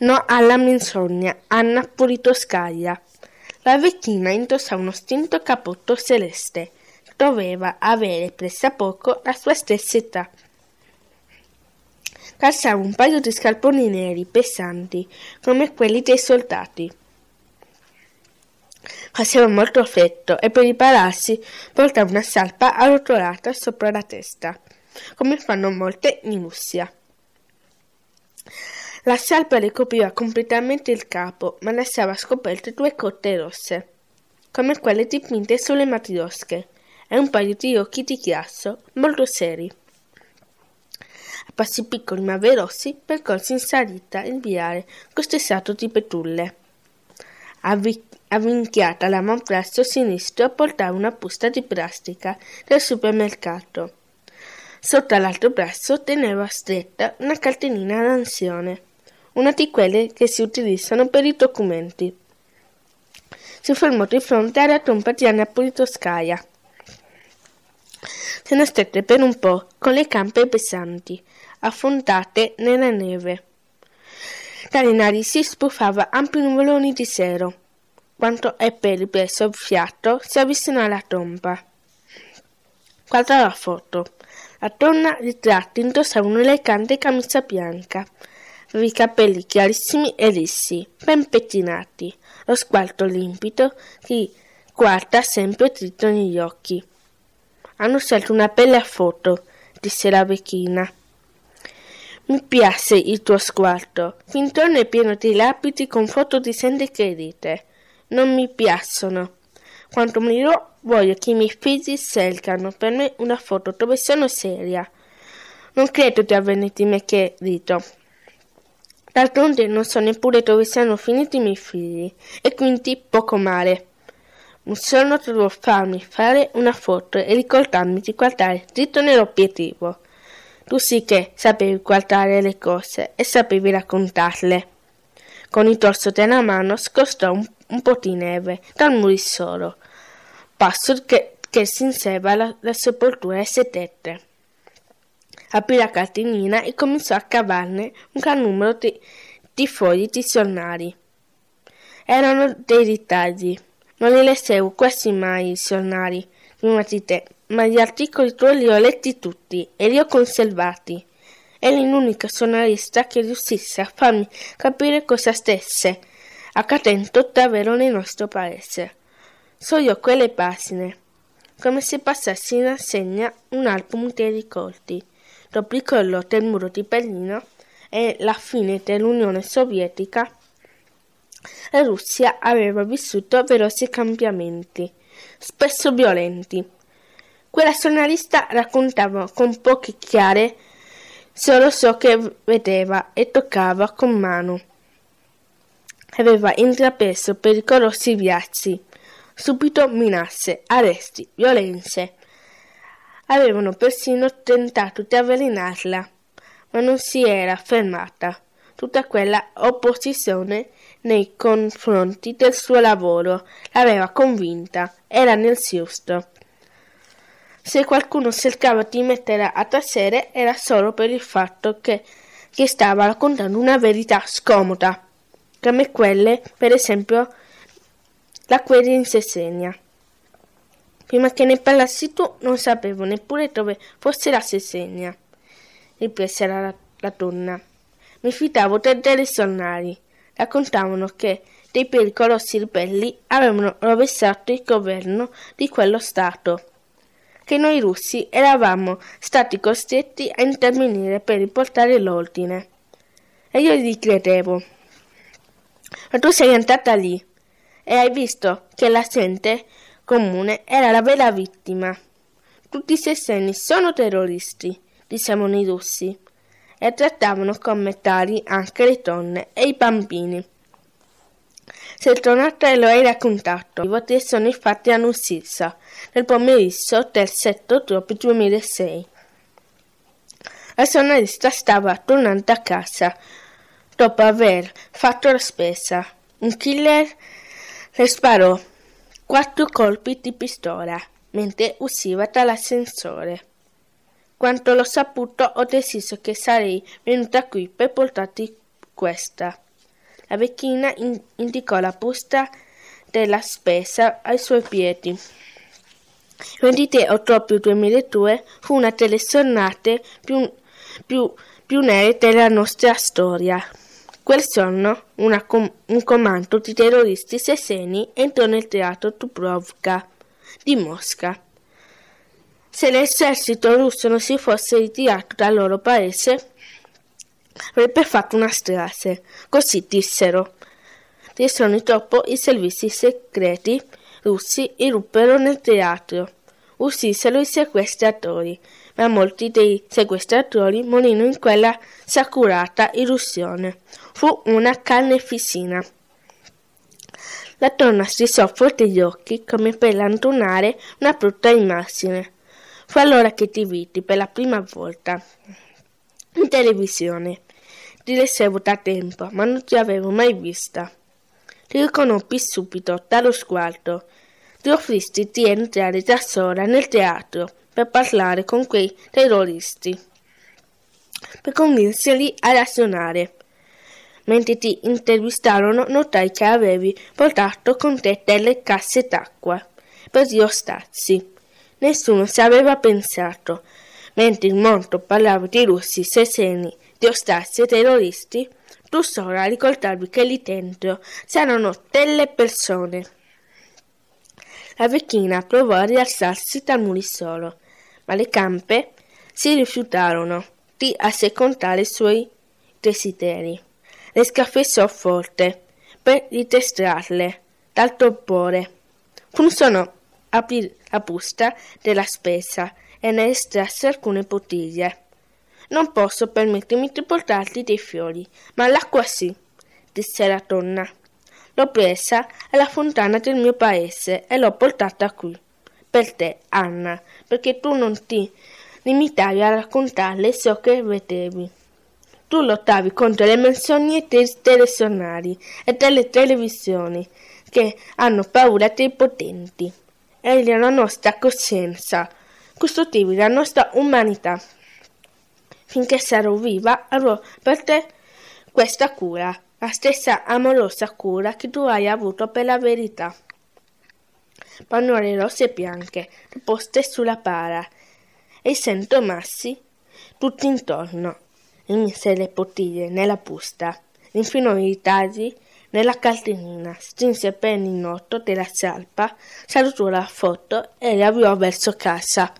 No alla menzogna, Anna Politoscaia. La vecchina indossava uno stinto cappotto celeste. Doveva avere pressappoco la sua stessa età. Calzava un paio di scarponi neri pesanti, come quelli dei soldati. Faceva molto freddo e per ripararsi portava una salpa arrotolata sopra la testa, come fanno molte in Russia. La sciarpa le copriva completamente il capo, ma lasciava scoperte due cotte rosse, come quelle dipinte sulle matriosche, e un paio di occhi di chiasso, molto seri. A passi piccoli ma veloci percorse in salita il viale costellato di betulle. Avvi- avvinchiata all'avambraccio sinistro portava una busta di plastica del supermercato. Sotto l'altro braccio teneva stretta una cartellina d'ansione, una di quelle che si utilizzano per i documenti. Si fermò di fronte alla tomba di Anna Politkovskaya. Se ne stette per un po', con le gambe pesanti, affondate nella neve. Dalle narici sbuffava ampi nuvoloni di sero. Quando ebbe ripreso il fiato, si avvicinò alla tomba. Guardò la foto. La donna ritratta indossava un'elegante camicia bianca, aveva i capelli chiarissimi e lissi, ben pettinati, lo sguardo limpido che guarda sempre dritto negli occhi. Hanno scelto una bella foto, disse la vecchina. Mi piace il tuo sguardo, fin torno è pieno di lapidi con foto di gente che ride. Non mi piacciono. Quando morirò voglio che i miei figli scelgano per me una foto dove sono seria. Non credo di averne di me che rido. D'altronde non so neppure dove siano finiti i miei figli, e quindi poco male. Un giorno dovrò farmi fare una foto e ricordarmi di guardare dritto nell'obiettivo. Tu sì che sapevi guardare le cose e sapevi raccontarle. Con il dorso della mano scostò un, un po' di neve dal murissolo, passo che, che si inseva la, la sepoltura e sedette. Aprì la cartellina e cominciò a cavarne un gran numero di, di fogli di giornali. Erano dei ritagli. Non li leggevo quasi mai i giornali prima di te, ma gli articoli tuoi li ho letti tutti e li ho conservati. Eri l'unica giornalista che riuscisse a farmi capire cosa stesse accadendo davvero nel nostro paese. So io quelle pagine, come se passassi in assegna un album di ricordi. Dopo il crollo del muro di Berlino e la fine dell'Unione Sovietica, la Russia aveva vissuto veloci cambiamenti, spesso violenti. Quella giornalista raccontava con poche chiare solo ciò che vedeva e toccava con mano. Aveva intrapreso pericolosi viaggi, subito minacce, arresti, violenze. Avevano persino tentato di avvelenarla, ma non si era fermata. Tutta quella opposizione nei confronti del suo lavoro l'aveva convinta, era nel giusto. Se qualcuno cercava di mettere a tacere era solo per il fatto che, che stava raccontando una verità scomoda, come quelle, per esempio, la guerra in Sessegna. Prima che ne parlassi tu non sapevo neppure dove fosse la Sessegna, riprese la, la donna. Mi fidavo dei telesonari. Raccontavano che dei pericolosi ribelli avevano rovesciato il governo di quello Stato, che noi russi eravamo stati costretti a intervenire per riportare l'ordine. E io gli credevo. Ma tu sei andata lì e hai visto che la gente comune era la vera vittima. Tutti i sesseni sono terroristi, dicevano i russi, e trattavano come tali anche le donne e i bambini. Sei tornato e lo hai raccontato. I voti sono infatti annunzissa nel pomeriggio del 7 ottobre 2006. La giornalista stava tornando a casa dopo aver fatto la spesa. Un killer le sparò quattro colpi di pistola mentre usciva dall'ascensore. Quando l'ho saputo ho deciso che sarei venuta qui per portarti questa. La vecchina in- indicò la busta della spesa ai suoi piedi. Il 23 ottobre 2002 fu una delle giornate più, più, più nere della nostra storia. Quel giorno com- un comando di terroristi seseni entrò nel teatro Dubrovka di Mosca. Se l'esercito russo non si fosse ritirato dal loro paese, avrebbe fatto una strage. Così dissero. Tre giorni i servizi segreti russi irruppero nel teatro. Ussisero i sequestratori, ma molti dei sequestratori morirono in quella sacurata irruzione. Fu una carneficina. La donna strisciò forte gli occhi come per allontanare una brutta immagine. Fu allora che ti vidi per la prima volta in televisione. Ti lessevo da tempo, ma non ti avevo mai vista. Ti riconobbi subito dallo sguardo. Ti offristi di entrare da sola nel teatro per parlare con quei terroristi, per convincerli a ragionare. Mentre ti intervistarono notai che avevi portato con te delle casse d'acqua per gli ostazzi. Nessuno ci aveva pensato. Mentre il mondo parlava di russi, seseni, di ostazzi e terroristi, tu sola ricordavi che lì dentro c'erano delle persone. La vecchina provò a rialzarsi dal mulisolo, ma le campe si rifiutarono di assecondare i suoi desideri. Le scaffessò forte per ritestrarle dal torpore. Funzionò aprì la busta della spesa e ne estrasse alcune bottiglie. Non posso permettermi di portarti dei fiori, ma l'acqua sì, disse la donna. L'ho presa alla fontana del mio paese e l'ho portata qui. Per te, Anna, perché tu non ti limitavi a raccontarle ciò che vedevi. Tu lottavi contro le menzogne dei telegiornali e delle televisioni che hanno paura dei potenti. Egli è la nostra coscienza, custodivi la nostra umanità. Finché sarò viva avrò per te questa cura, la stessa amorosa cura che tu hai avuto per la verità. Pannole rosse e bianche, poste sulla para, e sento massi tutti intorno mise le bottiglie nella busta, infilò i tagli nella cartellina, strinse bene il noto della sciarpa, salutò la foto e la avviò verso casa.